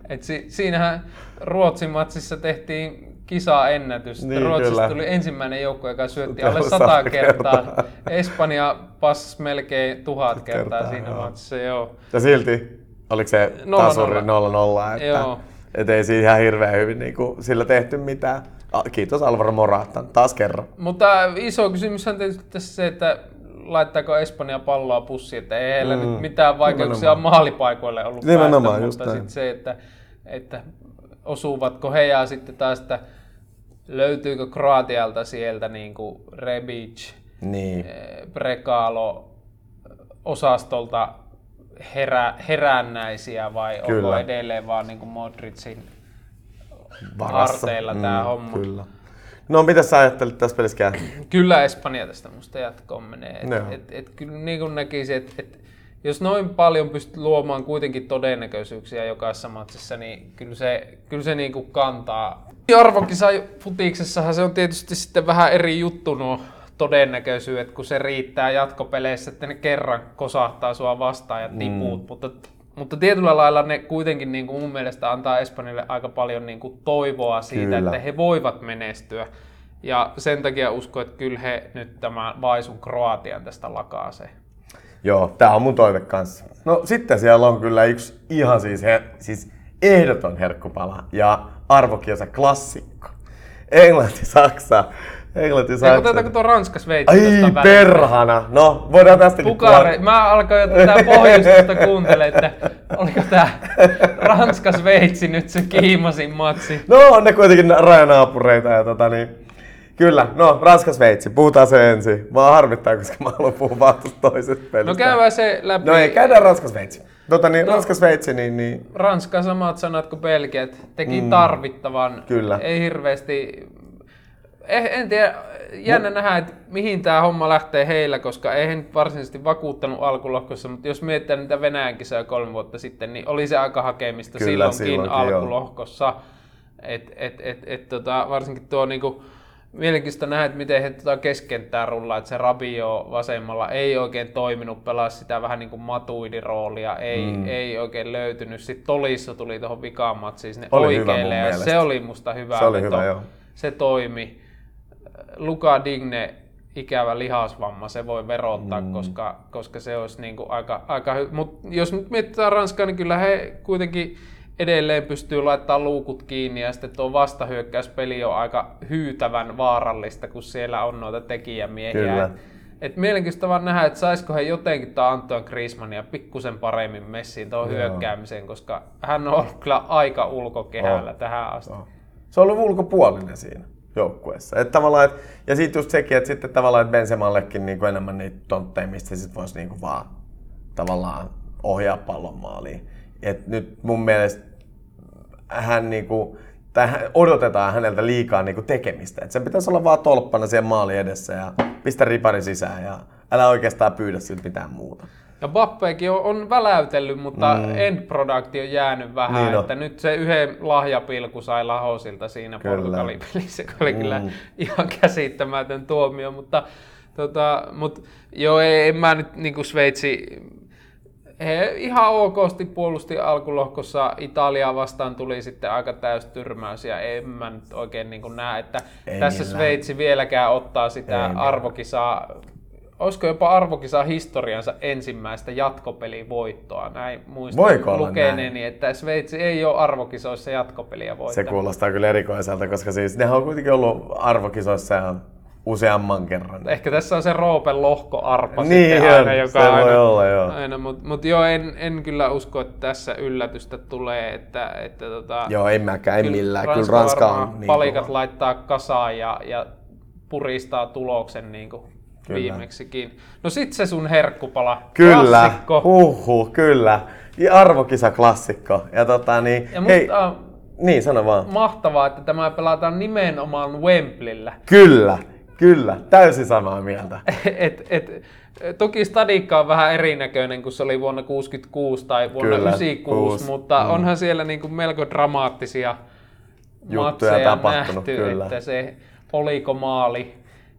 et si, siinähän Ruotsin matsissa tehtiin kisaennätys. Niin, Ruotsista kyllä. tuli ensimmäinen joukko, joka syötti Alle sata kertaa. kertaa. Espanja passasi melkein tuhat kertaa, Kertaa, siinä matsissa, joo. Ja silti, oliko se Nolla tasuri nolla. 0-0, että Joo. et ei siinä ihan hirveän hyvin niin kuin, sillä tehty mitään. Kiitos Alvaro Morata, taas kerran. Mutta iso kysymys on tietysti tässä se, että laittaako Espanja palloa pussiin, että ei heillä Mm, nyt mitään vaikeuksia nimenomaan. maalipaikoille ollut Nimenomaan, päästä, mutta sitten se, että, että osuvatko he ja sitten taas, että löytyykö Kroatialta sieltä niin kuin Rebic, Niin. eh, Prekalo osastolta herä, herännäisiä vai onko Kyllä. edelleen vaan niin kuin Modricin Varassa. harteilla tää homma? Kyllä. No, mitä sä ajattelit tässä pelissä käy? Kyllä Espanja tästä musta jatkoon menee. Et, Joo. et, et, kyllä niin kuin näkisin, että et, jos noin paljon pystyt luomaan kuitenkin todennäköisyyksiä jokaisessa matsissa, niin kyllä se, kyllä se niin kuin kantaa. Arvokisa futiksessahan se on tietysti sitten vähän eri juttu nuo todennäköisyydet, kun se riittää jatkopeleissä, että ne kerran kosahtaa sua vastaan ja tipuut. Mm. Mutta, mutta tietyllä lailla ne kuitenkin niin kuin mun mielestä antaa Espanjalle aika paljon niin kuin toivoa siitä, Kyllä. että he voivat menestyä. Ja sen takia uskon, että kyllä he nyt tämän vaisun Kroatian tästä lakaasee. Joo, tää on mun toive kanssa. No sitten siellä on kyllä yksi ihan siis, her, siis ehdoton herkkupala ja arvokiosa klassikko. Englanti, Saksa. Englanti, Saksa. otetaanko tuo Ranska Sveitsi Ai perhana. No, voidaan tästäkin Pukare. Mä alkoin jo tätä pohjustusta kuuntele, että oliko tää Ranska Sveitsi nyt se kiimasin matsi. No on ne kuitenkin rajanaapureita ja tota niin. Kyllä, no Ranska Sveitsi, puhutaan se ensin. Mä harmittaa, koska mä haluan puhua vaan toisesta pelistä. No käydään se läpi. No ei, käydään Ranska Sveitsi. Tota niin, no. Ranska Sveitsi, niin, niin Ranska samat sanat kuin Belgia, että teki mm. tarvittavan. Kyllä. Ei hirveästi... Eh, en tiedä, jännä nähdä, että mihin tämä homma lähtee heillä, koska ei he nyt varsinaisesti vakuuttanut alkulohkossa, mutta jos mietitään niitä Venäjän kisoja kolme vuotta sitten, niin oli se aika hakemista Kyllä, silloinkin, silloinkin, alkulohkossa. Et, et, et, et, tota, varsinkin tuo niinku, mielenkiintoista nähdä, että miten he tota keskenttää rullaa, että se Rabio vasemmalla ei oikein toiminut, pelasi sitä vähän niin kuin matuidiroolia, ei, mm. ei oikein löytynyt. Sitten Tolissa tuli tuohon vikaan matsiin sinne Oli oikealle ja mielestä. se oli musta hyvä Se oli hyvä, joo. Se toimi. Luka Digne, ikävä lihasvamma, se voi verottaa, mm. koska, koska se olisi niin kuin aika, aika hyvä. Mutta jos nyt mietitään Ranskaa, niin kyllä he kuitenkin edelleen pystyy laittamaan luukut kiinni ja sitten tuo vastahyökkäyspeli on aika hyytävän vaarallista, kun siellä on noita tekijämiehiä. Kyllä. Et, et mielenkiintoista vaan nähdä, että saisiko he jotenkin tuon Antoine Griezmannia pikkusen paremmin messiin tuohon hyökkäämiseen, koska hän on ollut kyllä aika ulkokehällä On. tähän asti. Oh. Se on ollut ulkopuolinen siinä joukkueessa. Et tavallaan, et, ja sitten just sekin, että sitten tavallaan, että Benzemallekin niinku enemmän niitä tontteja, mistä sit voisi niinku vaan tavallaan ohjaa pallon maaliin. Et nyt mun mielestä hän niinku, tai odotetaan häneltä liikaa niinku tekemistä. Et sen pitäisi olla vaan tolppana siellä maali edessä ja pistä ripari sisään ja älä oikeastaan pyydä siltä mitään muuta. Ja Bappekin on, on väläytellyt, mutta mm. end on jäänyt vähän. Niin Niin on. että nyt se yhden lahjapilku sai Lahosilta siinä. Portugalin pelissä, joka oli mm. kyllä ihan käsittämätön tuomio. Mutta tota, mut, joo, ei, en mä nyt niinku Sveitsi... He ihan okosti puolusti alkulohkossa. Italiaa vastaan tuli sitten aika täys tyrmäys ja en mä nyt oikein niin näe, että Ei tässä millään. Sveitsi vieläkään ottaa sitä Ei arvokisaa olisiko jopa arvokisaa historiansa ensimmäistä jatkopelivoittoa. Näin muistan Voiko lukeneeni, että Sveitsi ei ole arvokisoissa jatkopeliä Se voittanut. kuulostaa kyllä erikoiselta, koska siis nehän on kuitenkin ollut arvokisoissa ihan useamman kerran. Ehkä tässä on se Roopen lohkoarpa Niin sitten aina, joka se voi aina, olla, joo. aina mutta mut joo, en, en, kyllä usko, että tässä yllätystä tulee, että, että tota, Joo, en mäkään, en millään. Kyllä Ranska on niin palikat kova. laittaa kasaan ja, ja puristaa tuloksen niin kuin Kyllä. viimeksikin. No sit se sun herkkupala. Kyllä, Klassikko. huhhuh, kyllä. Ja arvokisa klassikko. Ja tota niin, Ja hei, musta niin sano vaan. mahtavaa, että tämä pelataan nimenomaan Wembleyllä. Kyllä, kyllä, täysin samaa mieltä. (laughs) et, et, toki stadikka on vähän erinäköinen kuin se oli vuonna 66 tai vuonna Kyllä, 96, kuusi. mutta Mm. onhan siellä niinku melko dramaattisia Juttuja matseja tapahtunut, nähty, kyllä. että se oliko maali.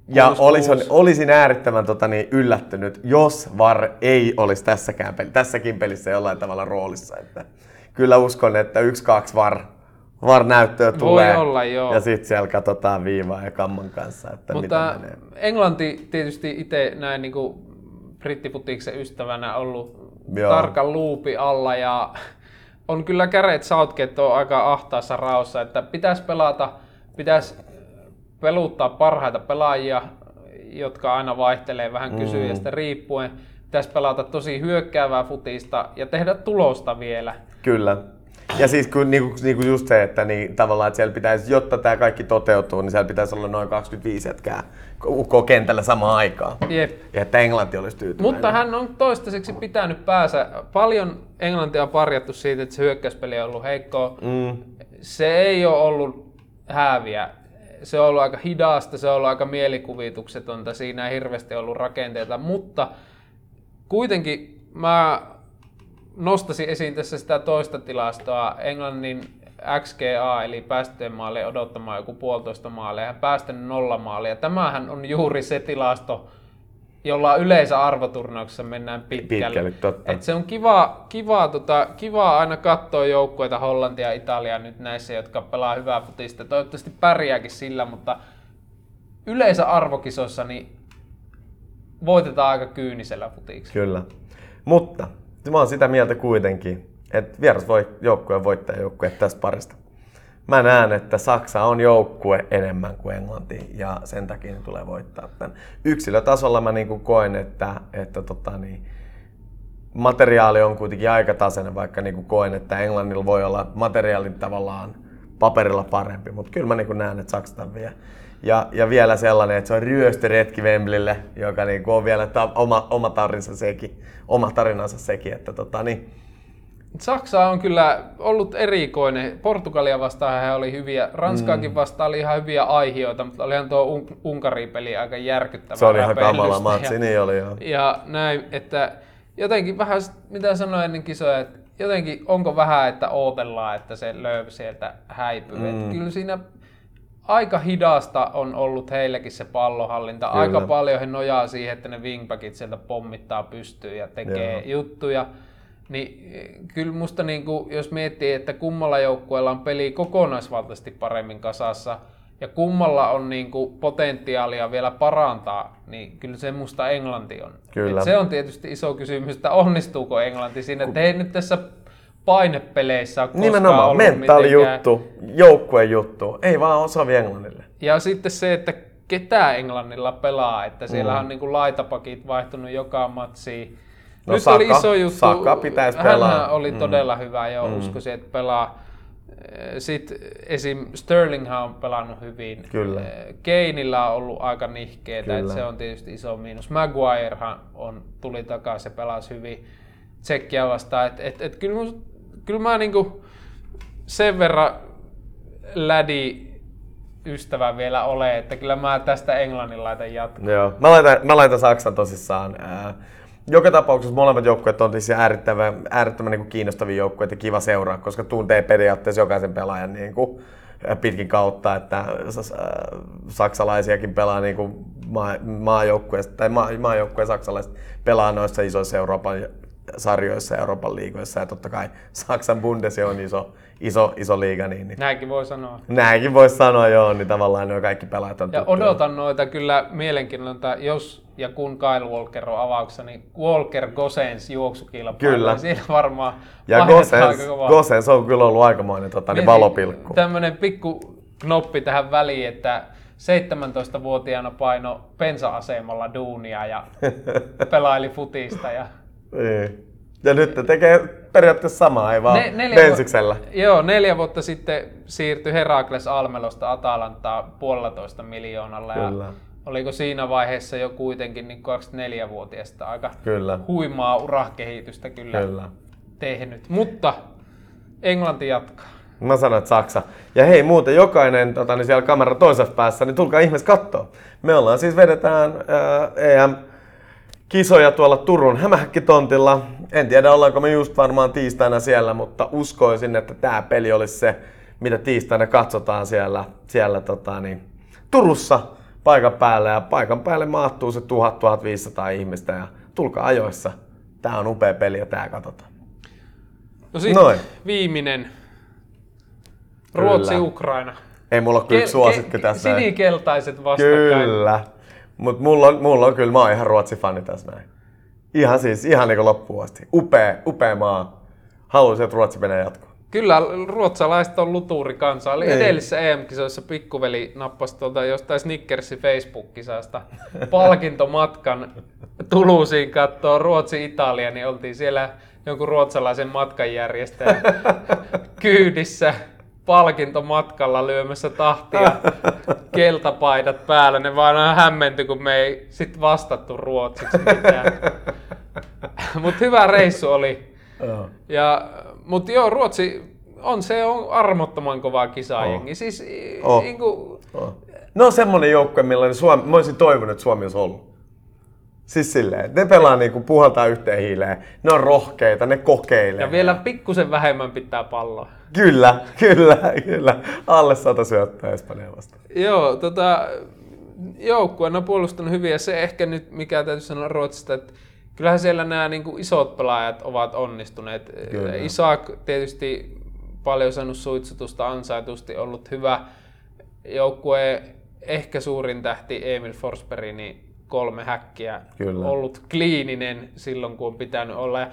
Ja olisin, olisin äärettömän tota, niin, yllättynyt, jos VAR ei olisi tässäkään peli, tässäkin pelissä jollain tavalla roolissa. Että kyllä uskon, että yksi, kaksi VAR, VAR näyttöä tulee. olla, joo. Ja sitten siellä katsotaan viivaa ja kamman kanssa, että Mutta mitä menee. Englanti tietysti itse näin niin kuin brittifutiksen ystävänä ollut Joo. tarkan luupi alla ja (laughs) on kyllä käret Southgate on aika ahtaassa raossa, että pitäisi pelata, pitäisi peluttaa parhaita pelaajia, jotka aina vaihtelee vähän kysyjästä riippuen. Pitäisi pelata tosi hyökkäävää futista ja tehdä tulosta vielä. Kyllä. Ja siis kun, niinku, niinku just se, että niin, tavallaan, että siellä pitäisi, jotta tämä kaikki toteutuu, niin siellä pitäisi olla noin 25 jätkää UK kentällä samaan aikaan. Jep. Ja että Englanti olisi tyytyväinen. Mutta hän on toistaiseksi pitänyt päänsä. Paljon Englantia on parjattu siitä, että se hyökkäyspeli on ollut heikkoa. Mm, Se ei ole ollut hääviä. Se on ollut aika hidasta, se on ollut aika mielikuvituksetonta. Siinä ei hirveästi ollut rakenteita, mutta kuitenkin mä nostasin esiin tässä sitä toista tilastoa. Englannin XGA, eli päästöjen maalle odottamaan joku puolitoista maalia ja päästänyt nolla maalia. Tämähän on juuri se tilasto, jolla yleensä arvoturnauksessa mennään pitkälle. Pitkälle, totta. Et se on kiva, kiva, tota, kiva aina katsoa joukkueita Hollantia ja Italiaa nyt näissä, jotka pelaa hyvää futista. Toivottavasti pärjääkin sillä, mutta yleensä arvokisoissa niin voitetaan aika kyynisellä futiksi. Kyllä. Mutta mä oon sitä mieltä kuitenkin, että vieras voi joukkue voittaa joukkue tästä parista. Mä näen, että Saksa on joukkue enemmän kuin Englanti ja sen takia ne tulee voittaa tämän. Yksilötasolla mä niin koen, että, että tota niin, materiaali on kuitenkin aika tasainen, vaikka niin koen, että Englannilla voi olla materiaalin tavallaan paperilla parempi, mutta kyllä mä niin näen, että Saksa tämän vie. Ja, ja vielä sellainen, että se on ryöstöretki Wembleylle, joka niin on vielä ta- oma, oma, tarinansa sekin, oma tarinansa sekin. Että tota, niin. Saksa on kyllä ollut erikoinen. Portugalia vastaan hän oli hyviä, Ranskaakin mm. vastaan oli ihan hyviä aihioita, mutta olihan tuo Un- Unkari-peli aika järkyttävä. Se oli ihan kamala (laughs) matsi, niin oli joo. Ja näin, että jotenkin vähän, mitä sanoin ennen kisoja, että jotenkin onko vähän, että odotellaan, että se löv sieltä häipyy. Mm. kyllä siinä aika hidasta on ollut heillekin se pallohallinta. Kyllä. Aika paljon he nojaa siihen, että ne wingbackit sieltä pommittaa pystyyn ja tekee Joo. juttuja. Niin kyllä musta niin kuin, jos miettii, että kummalla joukkueella on peli kokonaisvaltaisesti paremmin kasassa ja kummalla on niin kuin potentiaalia vielä parantaa, niin kyllä se musta Englanti on. Kyllä. Et se on tietysti iso kysymys, että onnistuuko Englanti siinä. Että ei nyt tässä painepeleissä ole Nimenomaan, ollut mentaali juttu, joukkueen juttu, ei vaan osavi Englannille. Ja sitten se, että ketä Englannilla pelaa, että siellä mm. on niin kuin laitapakit vaihtunut joka matsiin. No Nyt Saka, oli iso juttu. Saka pitäisi pelaa. Hän oli mm. todella hyvä jo, mm. uskoisin, että pelaa. Sitten esim. Sterling on pelannut hyvin. Kyllä. Keinillä on ollut aika nihkeetä, että se on tietysti iso miinus. Maguirehan on, tuli takaisin ja pelasi hyvin Tsekkiä vastaan. Et, et, et kyllä, kyllä mä niinku sen verran lädi ystävä vielä ole, että kyllä mä tästä Englannin laitan jatkoon. Joo, mä laitan, mä laitan Saksan tosissaan. Ää, joka tapauksessa molemmat joukkueet on siis äärettömän, äärettömän niin kiinnostavia joukkueita ja kiva seuraa, koska tuntee periaatteessa jokaisen pelaajan niin kuin, pitkin kautta, että saksalaisiakin pelaa niin kuin maa, maajoukkueesta, tai maa, maajoukkueen saksalaiset pelaa noissa isoissa Euroopan sarjoissa Euroopan liigoissa ja totta kai Saksan Bundes on iso, iso, iso liiga. Niin, niin. Näinkin voi sanoa. Näinkin voi sanoa, joo, niin tavallaan nuo kaikki pelaajat on Ja tuttuja. odotan noita kyllä mielenkiinnolla, jos ja kun Kyle Walker on avauksessa, niin Walker Gosens juoksukilpailu. Kyllä. Niin siinä varmaan Ja Gosens, Gosens on kyllä ollut aikamoinen tota, niin valopilkku. Tämmöinen pikku knoppi tähän väliin, että 17-vuotiaana paino pensa-asemalla duunia ja (laughs) pelaili futista. Ja... Niin. Ja nyt te tekee periaatteessa samaa, ei vaan ne, neljä bensiksellä. Vu- joo, neljä vuotta sitten siirtyi Herakles Almelosta Atalantaa puolitoista miljoonalla. Kyllä. Ja oliko siinä vaiheessa jo kuitenkin niin 24-vuotiaasta aika kyllä. huimaa urakehitystä kyllä, kyllä tehnyt. Mutta Englanti jatkaa. Mä sanoin, että Saksa. Ja hei muuten, jokainen tota, niin siellä kamera toisessa päässä, niin tulkaa ihmeessä katsoa. Me ollaan siis vedetään ää, EM kisoja tuolla Turun hämähäkkitontilla. En tiedä, ollaanko me just varmaan tiistaina siellä, mutta uskoisin, että tämä peli olisi se, mitä tiistaina katsotaan siellä, siellä tota, niin, Turussa paikan päällä. Ja paikan päälle maattuu se 1000-1500 ihmistä ja tulkaa ajoissa. Tämä on upea peli ja tämä katsotaan. No sitten Noin. viimeinen. Ruotsi-Ukraina. Ei mulla ole kyllä suosikki ke- tässä. Sinikeltaiset vastakkain. Kyllä. Mutta mulla on, mulla on kyllä, mä oon ihan Ruotsi-fani tässä näin. Ihan siis, ihan niinku loppuun asti. Upea, upea maa. Haluaisin, että Ruotsi menee jatkoon. Kyllä, ruotsalaiset on luturi kansa. Oli edellisessä EM-kisoissa pikkuveli nappasi tuolta jostain Snickersin Facebook-kisasta (laughs) palkintomatkan Tuluusiin katsoa Ruotsi-Italia, niin oltiin siellä jonkun ruotsalaisen matkanjärjestäjän (laughs) kyydissä palkintomatkalla lyömässä tahtia keltapaidat päällä. Ne vaan on hämmenty, kun me ei sit vastattu ruotsiksi mitään. (laughs) Mutta hyvä reissu oli. Ja, mutta joo, Ruotsi on se on armottoman kovaa kisaajengi. Oh. Siis, oh. Niin kuin... oh. No semmonen joukkue, millainen Suomi, mä olisin toivonut, että Suomi olisi ollut. Siis silleen, ne pelaa niinku puhaltaa yhteen hiileen, ne on rohkeita, ne kokeilee. Ja vielä pikkusen vähemmän pitää palloa. Kyllä, kyllä, kyllä. Alle sata syöttää Espanjaa vastaan. Joo, tota, joukkue on puolustanut hyvin ja se ehkä nyt, mikä täytyy sanoa Ruotsista, että kyllähän siellä nämä niin kuin isot pelaajat ovat onnistuneet. Kyllä. Isak tietysti paljon saanut suitsutusta ansaitusti, ollut hyvä joukkue, ehkä suurin tähti Emil Forsberg, niin kolme häkkiä. Kyllä. Ollut kliininen silloin, kun on pitänyt olla. Ja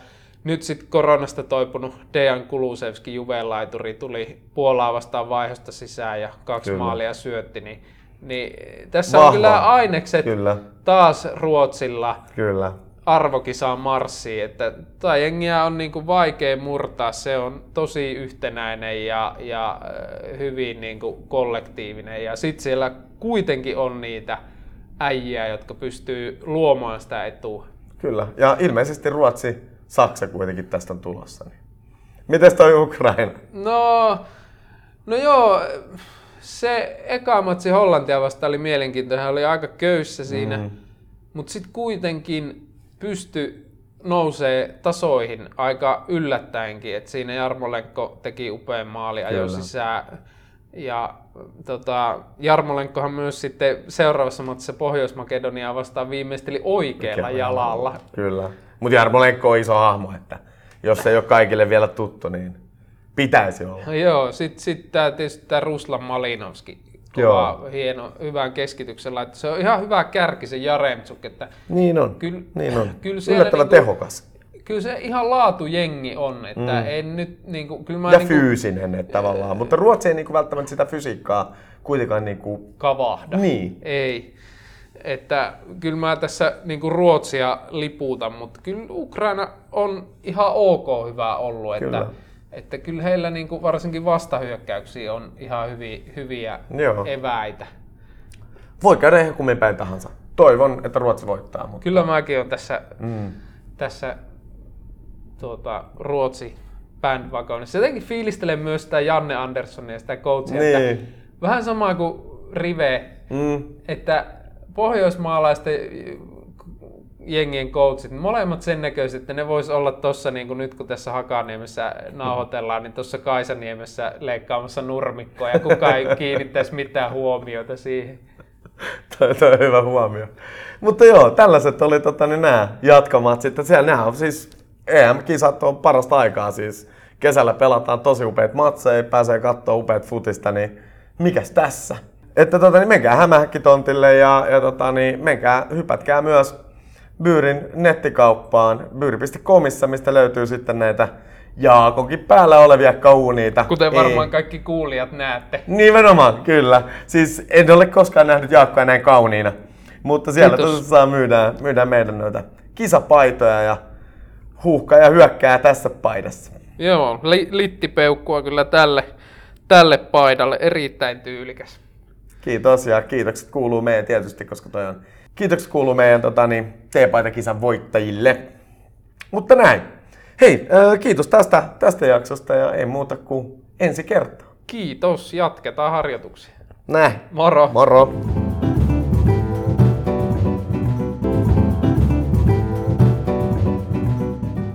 nyt sitten koronasta toipunut Dejan Kulusevski juvelaituri tuli Puolaa vastaan vaihosta sisään ja kaksi Kyllä. maalia syötti. Niin, niin tässä Vahva. on kyllä ainekset Kyllä. taas Ruotsilla Kyllä. arvokisaan marssiin, että tai jengiä on niin kuin vaikea murtaa, se on tosi yhtenäinen ja, ja hyvin niin kuin kollektiivinen ja sitten siellä kuitenkin on niitä äijiä, jotka pystyy luomaan sitä etua. Kyllä. Ja ilmeisesti Ruotsi, Saksa kuitenkin tästä on tulossa. Niin. Mites toi Ukraina? No, no joo, se eka matsi Hollantia vastaan oli mielenkiintoinen, hän oli aika köyssä siinä, mm. mutta sitten kuitenkin pysty nousee tasoihin aika yllättäenkin, että siinä Jarmolenko teki upean maali, ajoi sisään. Ja tota, Jarmolenkohan myös sitten seuraavassa matsissa Pohjois-Makedoniaa vastaan viimeisteli oikealla Oikealla jalalla. Kyllä. Mutta Jarmo Lenkko on iso hahmo, että jos ei ole kaikille vielä tuttu, niin pitäisi olla. No (laughs) joo, sitten sit tää, tietysti tämä Ruslan Malinovski. Kova, hieno, hyvän keskityksen laitto. Se on ihan hyvä kärki se Jaremtsuk, että Niin on. Kyllä- niin on. kyllä siellä Yllättävän niinku- tehokas. Kyllä se ihan laatujengi on, että mm. en nyt niinku, kyllä mä Ja niinku fyysinen että tavallaan. Mutta Ruotsi ei niinku välttämättä sitä fysiikkaa kuitenkaan niinku... kavahda. Niin. Ei. Että kyllä mä tässä niinku Ruotsia liputan, mutta kyllä Ukraina on ihan ok hyvä ollut, että Kyllä. että kyllä heillä niinku varsinkin vastahyökkäyksiä on ihan hyviä, hyviä Joo. eväitä. Voi käydä ihan kummin päin tahansa. Toivon, että Ruotsi voittaa. Mutta... Kyllä mäkin on tässä, Mm. tässä tuota, Ruotsi bandwagonissa. Jotenkin fiilistelen myös sitä Janne Anderssonia ja sitä coachia, Niin. että vähän sama kuin Rive, Mm. että pohjoismaalaisten jengien coachit, molemmat sen näköiset, että ne vois olla tuossa niin kuin nyt kun tässä Hakaniemessä nauhoitellaan, niin tuossa Kaisaniemessä leikkaamassa nurmikkoa ja kukaan ei (laughs) kiinnittäisi mitään huomiota siihen. toi, toi on hyvä huomio. Mutta joo, tällaiset oli tota, niin nämä jatkamat sitten. Siellä nämä on siis EM-kisat on parasta aikaa siis. Kesällä pelataan tosi upeat matseja, pääsee katsoa upeat futista, niin mikäs tässä? Että tota, niin menkää hämähäkkitontille ja, ja tota, niin menkää, hypätkää myös Byyrin nettikauppaan, byyri.comissa, mistä löytyy sitten näitä Jaakonkin päällä olevia kauniita. Kuten Ei- varmaan kaikki kuulijat näette. Nimenomaan, kyllä. Siis en ole koskaan nähnyt Jaakkoa näin kauniina. Mutta siellä Kiitos. tosissaan myydään, myydään meidän noita kisapaitoja ja huuhkaa ja hyökkää tässä paidassa. Joo, li- littipeukkua kyllä tälle, tälle paidalle. Erittäin tyylikäs. Kiitos ja kiitokset kuuluu meidän tietysti, koska toi on... Kiitokset kuuluu meidän tota, niin, T-paitakisan voittajille. Mutta näin. Hei, äh, kiitos tästä, tästä jaksosta ja ei muuta kuin ensi kertaa. Kiitos, jatketaan harjoituksia. Näin. Moro! Moro!